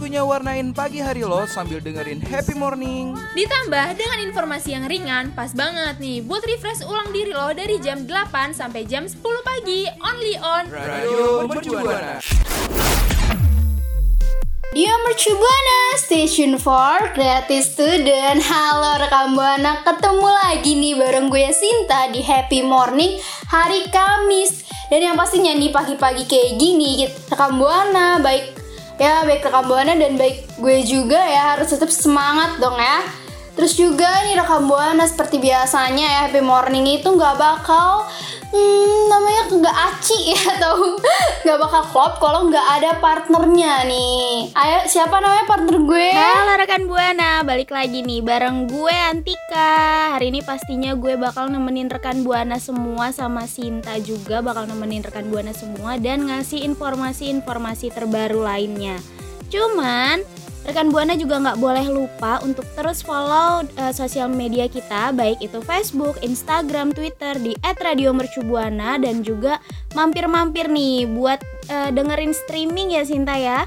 waktunya warnain pagi hari lo sambil dengerin happy morning. Ditambah dengan informasi yang ringan, pas banget nih. Buat refresh ulang diri lo dari jam 8 sampai jam 10 pagi, only on Radio Mercubuana. Dia Mercubuana. Station for Creative Student. Halo rekam Buana. Ketemu lagi nih bareng gue Sinta di Happy Morning hari Kamis. Dan yang pastinya nih pagi-pagi kayak gini Rekam Buana. Baik Ya baik rekam Buana dan baik gue juga ya. Harus tetap semangat dong ya Terus juga nih rekam Buana seperti biasanya ya Happy Morning itu nggak bakal hmm, namanya nggak aci ya atau nggak bakal klop kalau nggak ada partnernya nih. Ayo siapa namanya partner gue? Halo rekan Buana, balik lagi nih bareng gue Antika Hari ini pastinya gue bakal nemenin rekan Buana semua sama Sinta juga bakal nemenin rekan Buana semua dan ngasih informasi-informasi terbaru lainnya Cuman rekan Buana juga nggak boleh lupa untuk terus follow eh, sosial media kita baik itu Facebook, Instagram, Twitter di @radiomercubuana dan juga mampir-mampir nih buat eh, dengerin streaming ya Sinta ya.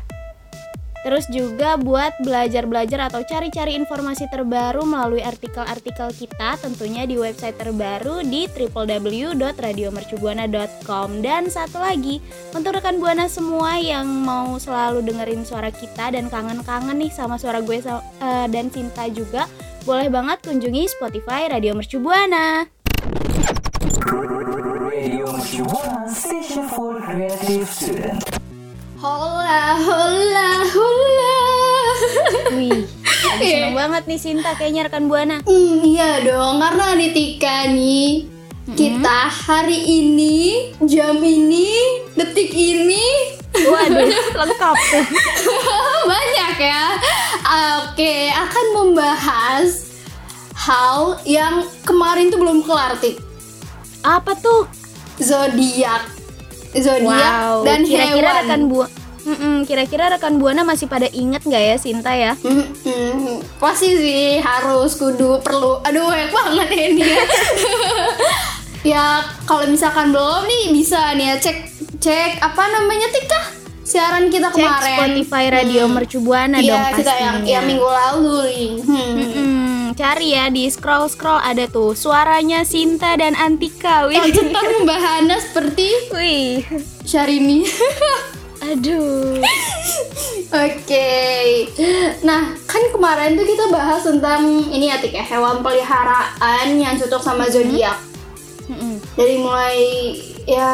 Terus juga buat belajar-belajar atau cari-cari informasi terbaru melalui artikel-artikel kita tentunya di website terbaru di www.radiomercubuana.com Dan satu lagi, untuk rekan Buana semua yang mau selalu dengerin suara kita dan kangen-kangen nih sama suara gue eh, dan Cinta juga, boleh banget kunjungi Spotify Radio Mercubuana. Hola, hola, hola. Wih, lagi seneng banget nih Sinta kayaknya rekan Buana. Hmm, iya dong, karena Anitika nih kita hari ini, jam ini, detik ini Waduh, lengkap banyak ya. Oke, akan membahas hal yang kemarin tuh belum kelar, Tik. Apa tuh? Zodiak. Zodiak Wow, dan kira-kira hewan. rekan bu Mm-mm, kira-kira rekan buana masih pada inget nggak ya Sinta ya? Mm-mm. Pasti sih harus kudu perlu. Aduh banyak banget ya ini. ya. ya kalau misalkan belum nih bisa nih ya cek cek apa namanya Tika siaran kita Cek kemarin. Spotify Radio Hmm. Mercubuana Iya dong kita pastinya. yang yang minggu lalu nih. Hmm. Mm-mm, cari ya di scroll scroll ada tuh suaranya Sinta dan Antika. Wih, tentang membahana seperti wih, Syarimi. aduh. Oke. Nah, kan kemarin tuh kita bahas tentang ini ya, Tik, ya, hewan peliharaan yang cocok sama zodiak. Mm-mm. Dari mulai ya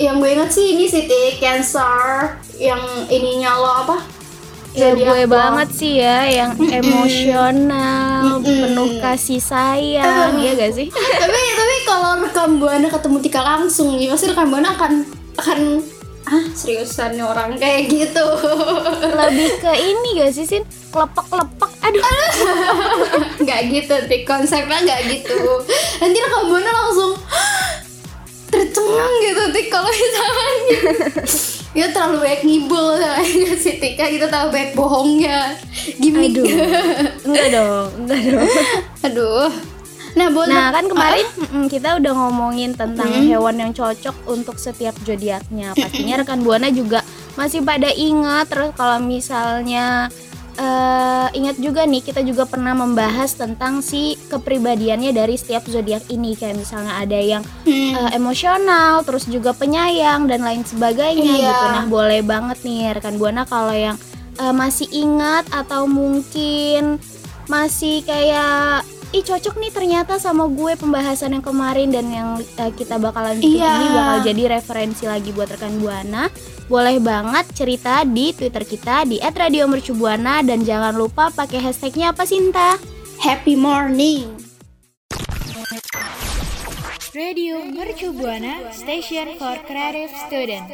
yang gue inget sih ini sih Tik, Cancer yang ininya lo apa? Ya gue banget sih ya yang emosional, penuh kasih sayang, ya gak sih? tapi tapi kalau rekam buana ketemu Tika langsung nih, pasti rekam buana akan akan ah seriusan nih orang kayak gitu. Lebih ke ini gak sih Sin? Kelepek-kelepek, aduh. nggak gitu Tik, konsepnya nggak gitu. Nanti rekam buana langsung tercengang gitu Tik kalau misalkan ya terlalu banyak ngibul si Tika kita terlalu banyak bohongnya gimmick Aduh. Enggak dong, enggak dong. aduh nah buat Nah kan kemarin mm, kita udah ngomongin tentang hewan yang cocok untuk setiap zodiaknya. Pastinya rekan buana juga masih pada ingat. Terus kalau misalnya eh, ingat juga nih kita juga pernah membahas tentang si kepribadiannya dari setiap zodiak ini. Kayak misalnya ada yang eh, emosional, terus juga penyayang dan lain sebagainya Iya. gitu. Nah boleh banget nih rekan buana kalau yang eh, masih ingat atau mungkin masih kayak ih cocok nih ternyata sama gue pembahasan yang kemarin dan yang eh, kita bakalan bikin Iya. ini bakal jadi referensi lagi buat rekan buana boleh banget cerita di twitter kita di @radiomercubuana dan jangan lupa pakai hashtagnya apa Sinta happy morning Radio Mercu Buana Station for Creative Student.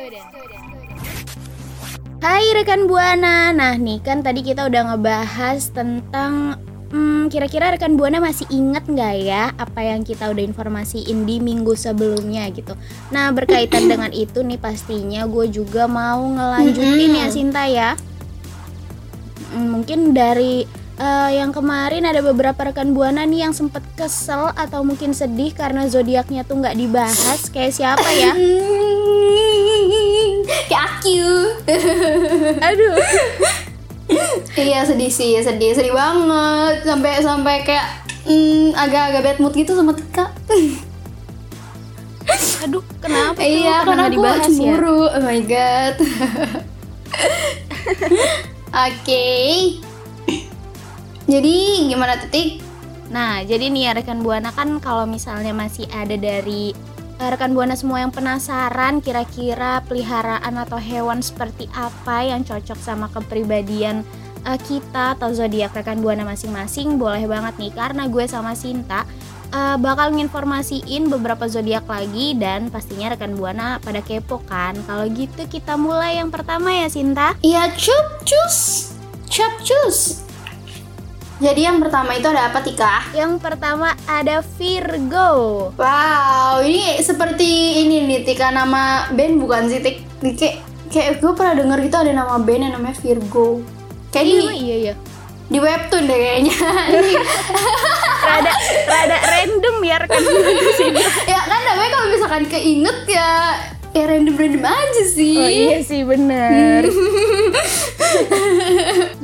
Hai rekan Buana. Nah, nih kan tadi kita udah ngebahas tentang hmm, kira-kira rekan Buana masih inget nggak ya apa yang kita udah informasiin di minggu sebelumnya gitu. Nah, berkaitan dengan itu nih pastinya gue juga mau ngelanjutin ya Sinta ya. Hmm, Mungkin dari eh, yang kemarin ada beberapa rekan buana nih yang sempet kesel atau mungkin sedih karena zodiaknya tuh nggak dibahas kayak siapa ya? Kayak aku. Aduh. iya sedih sih, sedih, sedih banget. Sampai sampai kayak mm, agak-agak bad mood gitu sama Tika. Aduh, kenapa tuh? iya, Kenapa karena aku dibahas ya? cemburu. Oh my god. Oke. Jadi gimana titik? Nah, jadi nih ya rekan buana kan kalau misalnya masih ada dari eh, rekan buana semua yang penasaran kira-kira peliharaan atau hewan seperti apa yang cocok sama kepribadian eh, kita atau zodiak rekan buana masing-masing, boleh banget nih karena gue sama Sinta eh, bakal nginformasiin beberapa zodiak lagi dan pastinya rekan buana pada kepo kan. Kalau gitu kita mulai yang pertama ya Sinta. Iya, cup cus. Cup cus. Jadi yang pertama itu ada apa Tika? Yang pertama ada Virgo. Wow, ini seperti ini nih Tika nama band bukan sih Tik? Kayak kayak gue pernah denger gitu ada nama band yang namanya Virgo. Kayak Iya, di, iya, iya. di webtoon deh kayaknya. rada rada random ya rekan ya kan namanya kalau misalkan keinget ya ya random random aja sih. Oh iya sih bener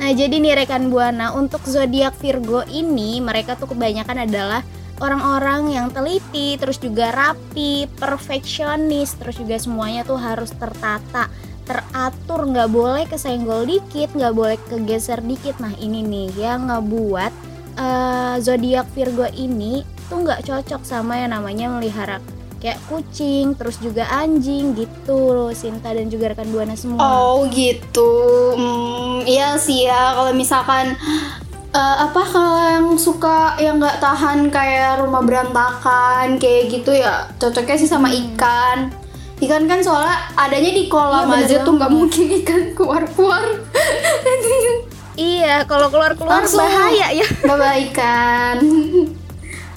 Nah jadi nih rekan buana untuk zodiak Virgo ini mereka tuh kebanyakan adalah orang-orang yang teliti, terus juga rapi, perfeksionis, terus juga semuanya tuh harus tertata, teratur, nggak boleh kesenggol dikit, nggak boleh kegeser dikit. Nah ini nih yang ngebuat eh, zodiak Virgo ini tuh nggak cocok sama yang namanya melihara kayak kucing, terus juga anjing gitu loh Sinta dan juga rekan buana semua. Oh gitu. Hmm, iya sih ya kalau misalkan eh, apa kalau yang suka yang nggak tahan kayak rumah berantakan kayak gitu ya cocoknya sih sama ikan. Ikan kan soalnya adanya di kolam Iya, aja tuh nggak mungkin ikan keluar keluar. Iya, kalau keluar-keluar Langsung. bahaya ya. Babaikan.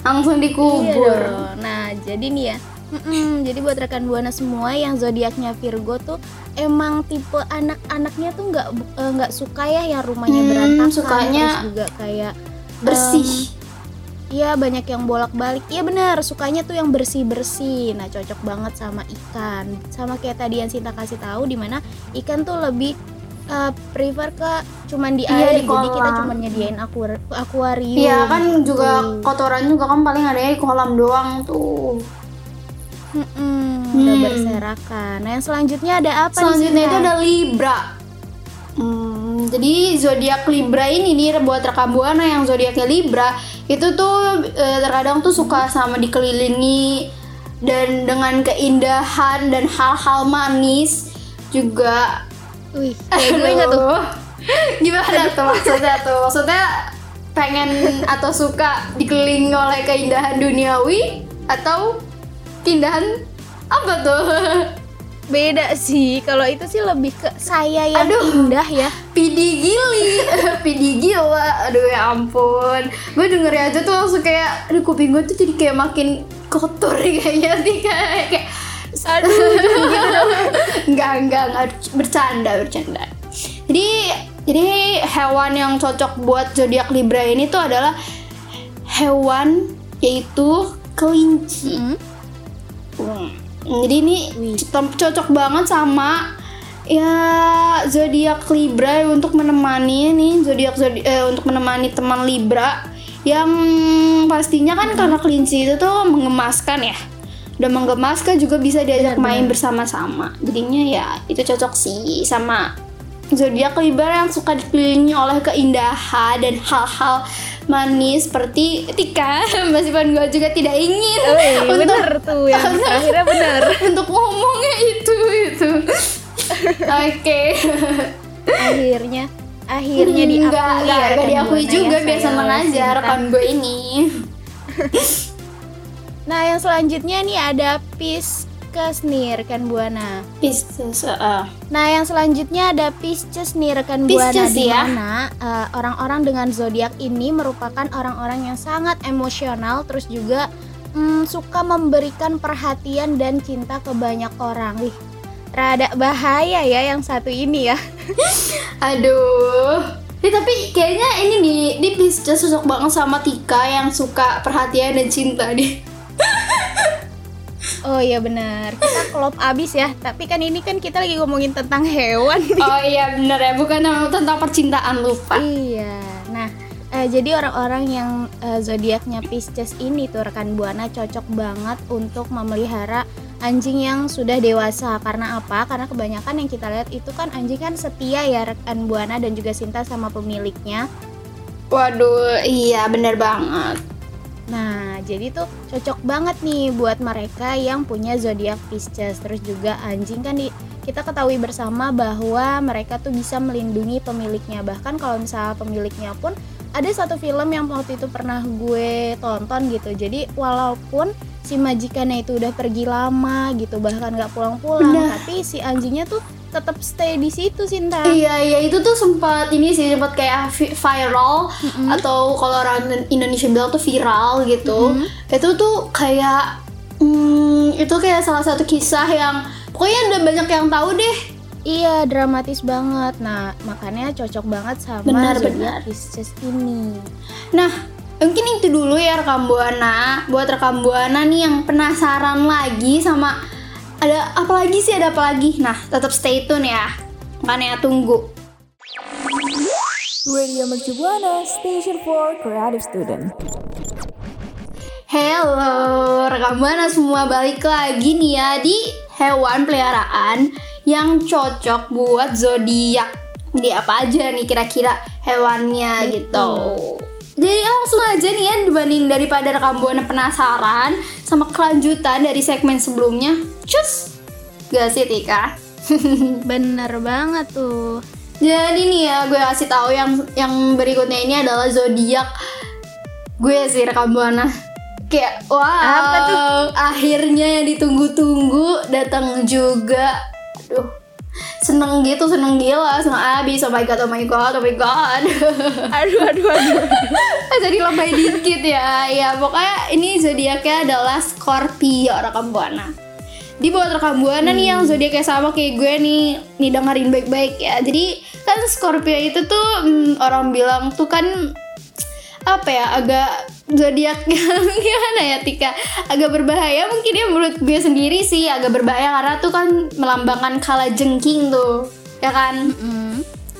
Langsung Iya dikubur. dong. Nah, jadi nih ya. mm-mm, jadi buat rekan buana semua yang zodiaknya Virgo tuh emang tipe anak-anaknya tuh nggak eh, nggak suka ya yang rumahnya Hmm, berantakan sukanya terus juga kayak Bersih. Iya banyak yang bolak-balik. Iya benar, sukanya tuh yang bersih-bersih. Nah, cocok banget sama ikan. Sama kayak tadi yang Sinta kasih tahu di mana ikan tuh lebih eh, prefer ke cuman di Iya, air. di Jadi kita kolam. cuman nyediain akuar akuarium. Iya kan gitu. juga kotoran juga kan paling adanya di kolam doang tuh. Mm-mm, udah Hmm. berserakan. Nah, yang selanjutnya ada apa nih, Selanjutnya itu ada Libra. Hmm, jadi zodiak Libra ini nih buat rekam buana yang zodiaknya Libra itu tuh eh, terkadang tuh suka sama dikelilingi dan dengan keindahan dan hal-hal manis juga. Wih, kayak gue nggak tuh? Gimana tuh maksudnya tuh? Maksudnya pengen atau suka dikelilingi oleh keindahan duniawi atau keindahan apa tuh? Beda sih. Kalau itu sih lebih ke saya yang Aduh. indah ya. Pidi gili, pidi gila, aduh ya ampun Gue denger aja tuh langsung kayak, aduh kuping gue tuh jadi kayak makin kotor kayaknya nih kayak, kayak Aduh, Enggak, enggak, enggak, bercanda, bercanda Jadi, jadi hewan yang cocok buat zodiak Libra ini tuh adalah hewan yaitu kelinci Mm. Hmm. Jadi ini cocok banget sama ya zodiak Libra untuk menemani nih zodiak zodi- eh, untuk menemani teman Libra yang pastinya kan karena kelinci itu tuh mengemaskan ya. Udah menggemaskan juga bisa diajak Benar, main bersama-sama. Jadinya ya itu cocok sih sama zodiak Libra yang suka dikelilingi oleh keindahan dan hal-hal manis seperti Tika meskipun gue juga tidak ingin Wih, untuk bener tuh yang akhirnya bener. untuk ngomongnya itu itu oke Akhirnya, akhirnya diakui Enggak, ya diakui Buana juga ya, biar seneng aja Sinta. rekan gue ini Nah, yang selanjutnya nih ada Pisces nih rekan Buana. Pisces, uh, Nah, yang selanjutnya ada Pisces nih rekan Buana Pisces di ya. mana eh, orang-orang dengan zodiak ini merupakan orang-orang yang sangat emosional terus juga mm, suka memberikan perhatian dan cinta ke banyak orang. Wih, rada bahaya ya yang satu ini ya. aduh. Eh, tapi kayaknya ini nih, di Pisces cocok banget sama Tika yang suka perhatian dan cinta deh. Oh iya benar. Kita klop abis ya. Tapi kan ini kan kita lagi ngomongin tentang hewan. nih. Oh iya bener ya, bukan tentang percintaan lupa. Iya. Nah, eh, jadi orang-orang yang eh, zodiaknya Pisces ini tuh rekan buana cocok banget untuk memelihara anjing yang sudah dewasa. Karena apa? Karena kebanyakan yang kita lihat itu kan anjing kan setia ya rekan buana dan juga cinta sama pemiliknya. Waduh, iya bener banget. Nah, jadi tuh cocok banget nih buat mereka yang punya zodiak Pisces. Terus juga anjing kan di kita ketahui bersama bahwa mereka tuh bisa melindungi pemiliknya. Bahkan kalau misalnya pemiliknya pun ada satu film yang waktu itu pernah gue tonton gitu. Jadi walaupun si majikannya itu udah pergi lama gitu, bahkan nggak pulang-pulang, tapi si anjingnya tuh tetap stay di situ Sinta. Iya iya itu tuh sempat ini sih sempat kayak vi- viral atau kalau orang Indonesia bilang tuh viral gitu. Itu tuh kayak hmm, itu kayak salah satu kisah yang pokoknya udah banyak yang tahu deh. Iya, dramatis banget. Nah, makanya cocok banget sama Benar, benar. Pisces ini. Nah mungkin itu dulu ya rekam buana buat rekam buana nih yang penasaran lagi sama ada apa lagi sih ada apa lagi. Nah tetap stay tune ya. Makanya tunggu. Radio Mercu Buana, Station for Creative Student. Halo, rekam buana semua balik lagi nih ya di hewan peliharaan yang cocok buat zodiak. Di apa aja nih kira-kira hewannya gitu. Jadi langsung aja nih ya dibanding daripada rekam buana penasaran sama kelanjutan dari segmen sebelumnya. Cus, gak sih Tika? Bener banget tuh. Jadi nih ya gue kasih tahu yang yang berikutnya ini adalah zodiak gue sih rekam buana. Kayak wow, Apa tuh? akhirnya yang ditunggu-tunggu datang juga. Aduh, seneng gitu, seneng gila, seneng abis. Oh my god, oh my god, oh my god. Aduh, aduh, aduh. Jadi lebay dikit ya. Ya pokoknya ini zodiaknya adalah Scorpio rekam buana. Di buat rekam buana nih yang zodiaknya sama kayak gue nih, nih dengerin baik-baik ya. Jadi kan Scorpio itu tuh hmm, orang bilang tuh kan apa ya agak zodiaknya. Gimana ya Tika? Agak berbahaya mungkin ya menurut gue sendiri sih. Agak berbahaya karena tuh kan melambangkan kala jengking tuh ya kan?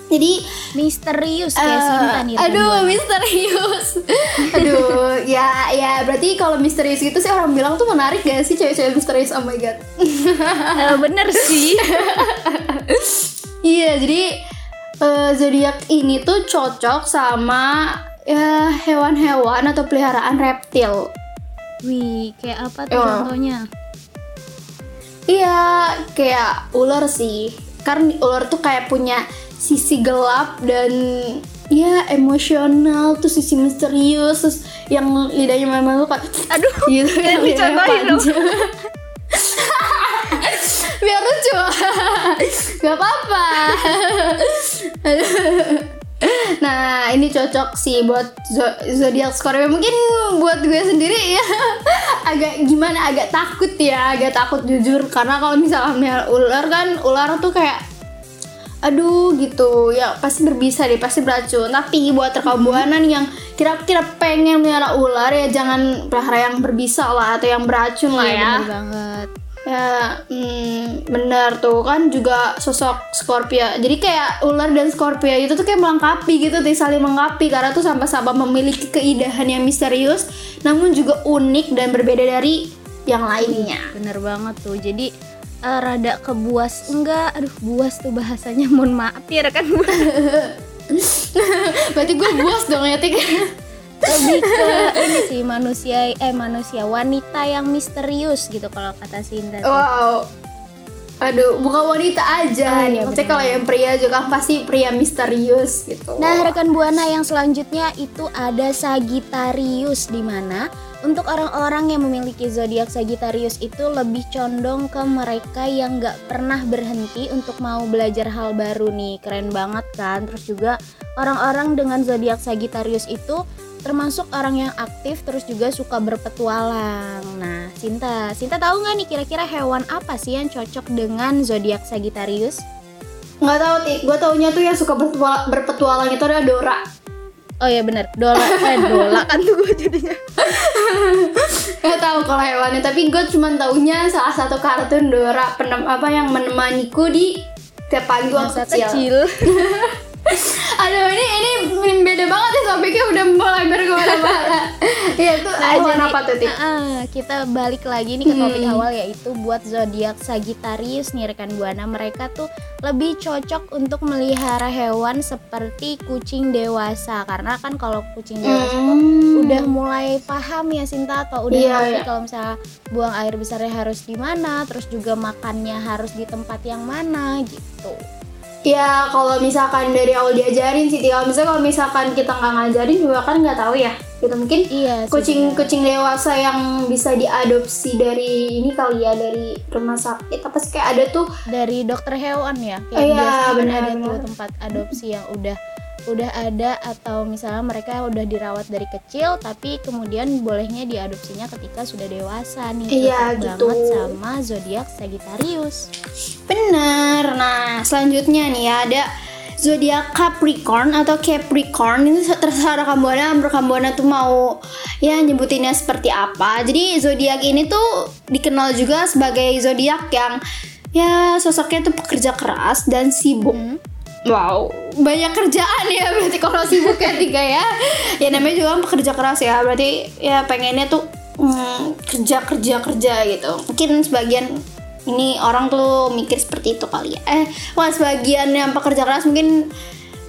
Jadi Misterius kayak Eh, Sinta nih. aduh misterius. Aduh ya ya berarti kalau misterius gitu sih orang bilang tuh menarik gak sih cewek-cewek misterius? Oh my god. Eh, bener sih. iya jadi eh, zodiak ini tuh cocok sama ya hewan-hewan atau peliharaan reptil. Wih, kayak apa tuh Oh. contohnya? iya kayak ular sih. Karena ular tuh kayak punya sisi gelap dan ya emosional. Tuh sisi misterius. Terus yang lidahnya memang tuh kayak Aduh, gitu yang lidahnya dicontohin dong. biar lucu. Nggak apa-apa nah ini cocok sih buat zo- zodiak Scorpio. Mungkin buat gue sendiri ya. Agak gimana agak takut ya agak takut jujur. Karena kalau misalnya ular kan ular tuh kayak aduh gitu. Ya pasti berbisa deh pasti beracun. Tapi buat rekam buana nih yang kira-kira pengen melihara ular ya jangan pelihara yang berbisa lah atau yang beracun lah Iya, ya. bener banget. Ya hmm, benar tuh kan juga sosok Scorpio jadi kayak ular dan Scorpio itu tuh kayak melengkapi gitu tuh saling melengkapi karena tuh sama-sama memiliki keindahan yang misterius namun juga unik dan berbeda dari yang lainnya Bener banget tuh. Jadi eh, rada kebuas enggak? Aduh, buas tuh bahasanya. Mohon maaf ya rekan berarti gue buas dong ya Tik Lebih ke ini sih manusia eh manusia wanita yang misterius gitu kalau kata Sinta. wow aduh bukan wanita aja Ah, iya, maksudnya benar. kalau yang pria juga pasti pria misterius gitu Nah, rekan Buana yang selanjutnya itu ada Sagittarius di mana Untuk orang-orang yang memiliki zodiak Sagittarius itu lebih condong ke mereka yang nggak pernah berhenti untuk mau belajar hal baru nih. Keren banget kan? Terus juga orang-orang dengan zodiak Sagittarius itu termasuk orang yang aktif terus juga suka berpetualang. Nah, Sinta, Sinta tahu nggak nih kira-kira hewan apa sih yang cocok dengan zodiak Sagittarius? Nggak tahu tik, gue taunya tuh yang suka berpetualang, berpetualang itu adalah Dora. Oh ya bener, dola, eh dola kan tuh gue jadinya. Gak tahu kalau hewannya, tapi gue cuma taunya salah satu kartun Dora penem apa yang menemaniku di tiap pagi waktu Masa kecil. kecil. Aduh ini ini beda banget ya topiknya udah mulai berkemana-mana. Iya itu jadi, apa tuh ah, kita balik lagi nih ke topik Hmm. awal yaitu buat zodiak Sagittarius nih rekan buana mereka tuh lebih cocok untuk melihara hewan seperti kucing dewasa karena kan kalau kucing dewasa tuh Hmm. udah mulai paham ya Sinta atau udah Iya, ngerti iya. kalau misalnya buang air besarnya harus di mana terus juga makannya harus di tempat yang mana gitu. Ya kalau misalkan dari awal diajarin sih, kalau misalnya kalau misalkan kita nggak ngajarin juga kan nggak tahu ya. Gitu mungkin Iya, sih, kucing benar. kucing dewasa yang bisa diadopsi dari ini kali ya dari rumah sakit apa sih kayak ada tuh dari dokter hewan ya kayak Iya, biasanya kan benar, ada benar. tuh tempat adopsi yang udah udah ada atau misalnya mereka udah dirawat dari kecil tapi kemudian bolehnya diadopsinya ketika sudah dewasa nih Iya, gitu. banget sama zodiak Sagittarius bener. Nah selanjutnya nih ya ada zodiak Capricorn atau Capricorn ini terserah rekam buana rekam buana tuh mau ya nyebutinnya seperti apa. Jadi zodiak ini tuh dikenal juga sebagai zodiak yang ya sosoknya tuh pekerja keras dan sibuk. Wow, banyak kerjaan ya berarti kalau sibuk ya tiga ya. Ya namanya juga kan pekerja keras ya, berarti ya pengennya tuh mm, kerja kerja kerja gitu. Mungkin sebagian ini orang tuh mikir seperti itu kali ya. Eh, wah sebagian yang pekerja keras mungkin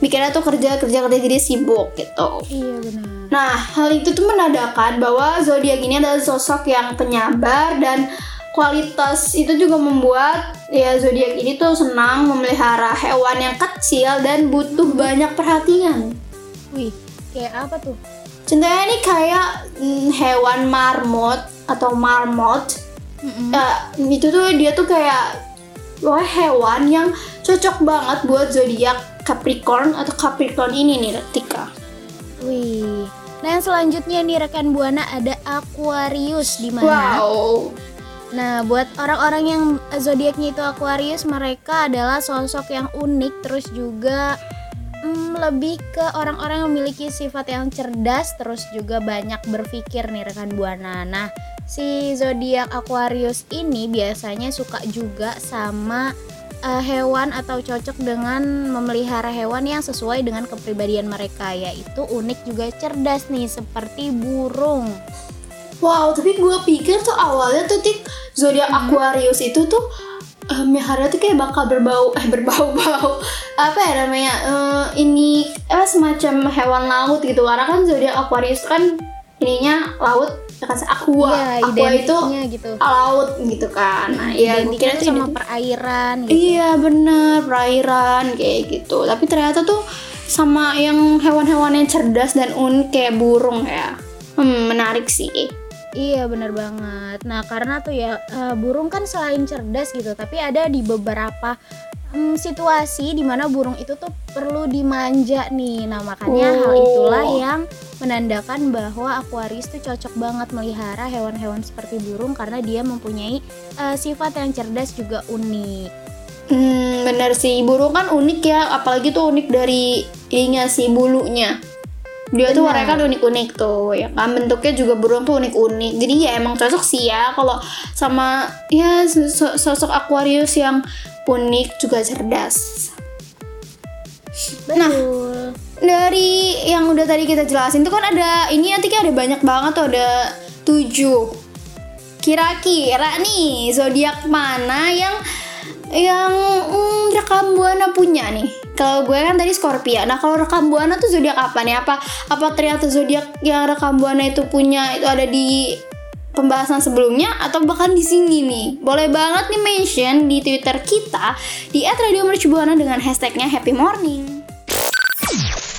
mikirnya tuh kerja kerja kerja jadi sibuk gitu. iya benar Nah, hal itu tuh menandakan bahwa zodiak ini adalah sosok yang penyabar dan kualitas itu juga membuat ya zodiak ini tuh senang memelihara hewan yang kecil dan butuh banyak perhatian. wih kayak apa tuh Contohnya nih kayak mm, hewan marmot atau marmot. Eh, itu tuh dia tuh kayak wah hewan yang cocok banget buat zodiak Capricorn atau Capricorn ini nih Tika. wih nah yang selanjutnya nih rekan buana ada Aquarius di mana Wow. Nah, buat orang-orang yang zodiaknya itu Aquarius, mereka adalah sosok yang unik, terus juga mm, lebih ke orang-orang yang memiliki sifat yang cerdas, terus juga banyak berpikir nih rekan buana. Nah, si zodiak Aquarius ini biasanya suka juga sama eh, hewan atau cocok dengan memelihara hewan yang sesuai dengan kepribadian mereka, yaitu unik juga cerdas nih, seperti burung. Wow, tapi gue pikir tuh awalnya tuh tik zodiak Aquarius itu tuh eh, melihara tuh kayak bakal berbau eh berbau-bau. Apa ya namanya eh, ini eh, semacam hewan laut gitu. Karena kan zodiak Aquarius kan ininya laut ya kan aqua. Iya, aqua itu gitu. laut gitu kan. Nah iya gue kira tuh tuh sama identik- perairan gitu. Iya bener perairan kayak gitu. Tapi ternyata tuh sama yang hewan-hewan yang cerdas dan unik kayak burung ya. Hmm menarik sih Iya bener banget. Nah karena tuh ya eh, burung kan selain cerdas gitu, tapi ada di beberapa mm, situasi di mana burung itu tuh perlu dimanja nih. Nah makanya hal Oh. itulah yang menandakan bahwa Aquarius tuh cocok banget melihara hewan-hewan seperti burung karena dia mempunyai eh, sifat yang cerdas juga unik. Hmm bener sih burung kan unik ya Apalagi tuh unik dari ininya sih bulunya dia tuh Benar. warnanya kan unik-unik tuh ya kan? Bentuknya juga burung tuh unik-unik. Jadi ya emang cocok sih ya kalau sama ya sos- sosok Aquarius yang unik juga cerdas. Nah, Betul. dari yang udah tadi kita jelasin tuh kan ada ini nanti kan ada banyak banget tuh ada tujuh. Kira-kira nih zodiak mana yang yang hmm, rekam buana punya nih kalau gue kan tadi Scorpio nah kalau rekam buana tuh zodiak apa nih? Apa apa ternyata zodiak yang rekam buana itu punya itu ada di pembahasan sebelumnya atau bahkan di sini nih? Boleh banget nih mention di twitter kita di @radiomercubuana dengan hashtagnya happy morning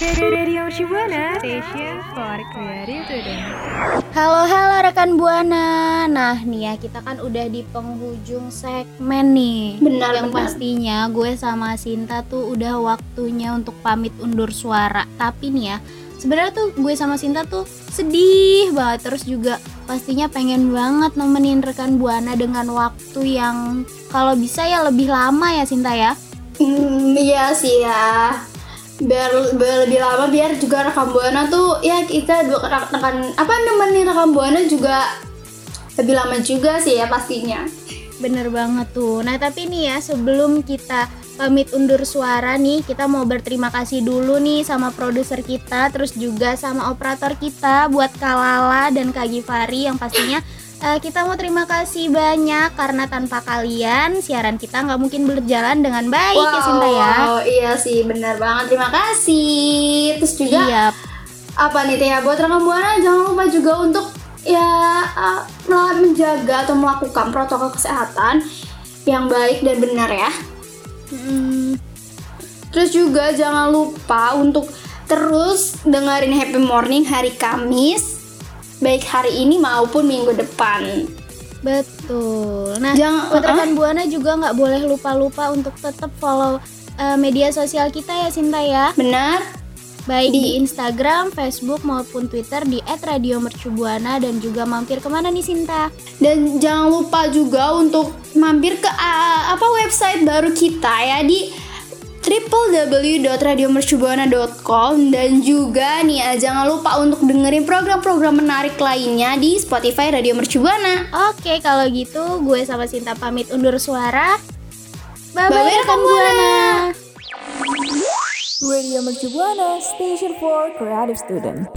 Radio Shibuana, station for creative student. Halo halo rekan Buana. Nah nih ya kita kan udah di penghujung segmen nih. Benar, Yang benar. pastinya gue sama Sinta tuh udah waktunya untuk pamit undur suara. Tapi nih ya sebenarnya tuh gue sama Sinta tuh sedih banget terus juga pastinya pengen banget nemenin rekan Buana dengan waktu yang kalau bisa ya lebih lama ya Sinta ya. Hmm, iya sih ya. Biar, biar lebih lama biar juga rekam buana tuh ya kita dua rekan apa nemenin rekam buana juga lebih lama juga sih ya pastinya. Bener banget tuh. Nah tapi nih ya sebelum kita pamit undur suara nih, kita mau berterima kasih dulu nih sama produser kita, terus juga sama operator kita buat Kalala dan Kak Givari yang pastinya eh, kita mau terima kasih banyak karena tanpa kalian siaran kita nggak mungkin berjalan dengan baik ya Sinta ya. wow, iya sih benar banget. Terima kasih. Terus juga Iya, apa nih Teh buat rekam buana jangan lupa juga untuk ya uh, menjaga atau melakukan protokol kesehatan yang baik dan benar ya. Mm, Terus juga jangan lupa untuk terus dengerin Happy Morning hari Kamis baik hari ini maupun minggu depan. betul. Nah Jangan- buat uh-uh. rekan buana juga nggak boleh lupa-lupa untuk tetap follow eh, media sosial kita ya Sinta ya. Benar? Baik Di- di, Instagram, Facebook maupun Twitter di @radiomercubuana dan juga mampir ke mana nih Sinta? Dan jangan lupa juga untuk mampir ke uh, apa website baru kita ya di www.radiomercubuana.com dan juga nih ya jangan lupa untuk dengerin program-program menarik lainnya di Spotify Radio Mercubuana. Oke kalau gitu gue sama Sinta pamit undur suara. Bye Bye-bye, bye rekan buana. Radio Mercu Buana, station for creative student.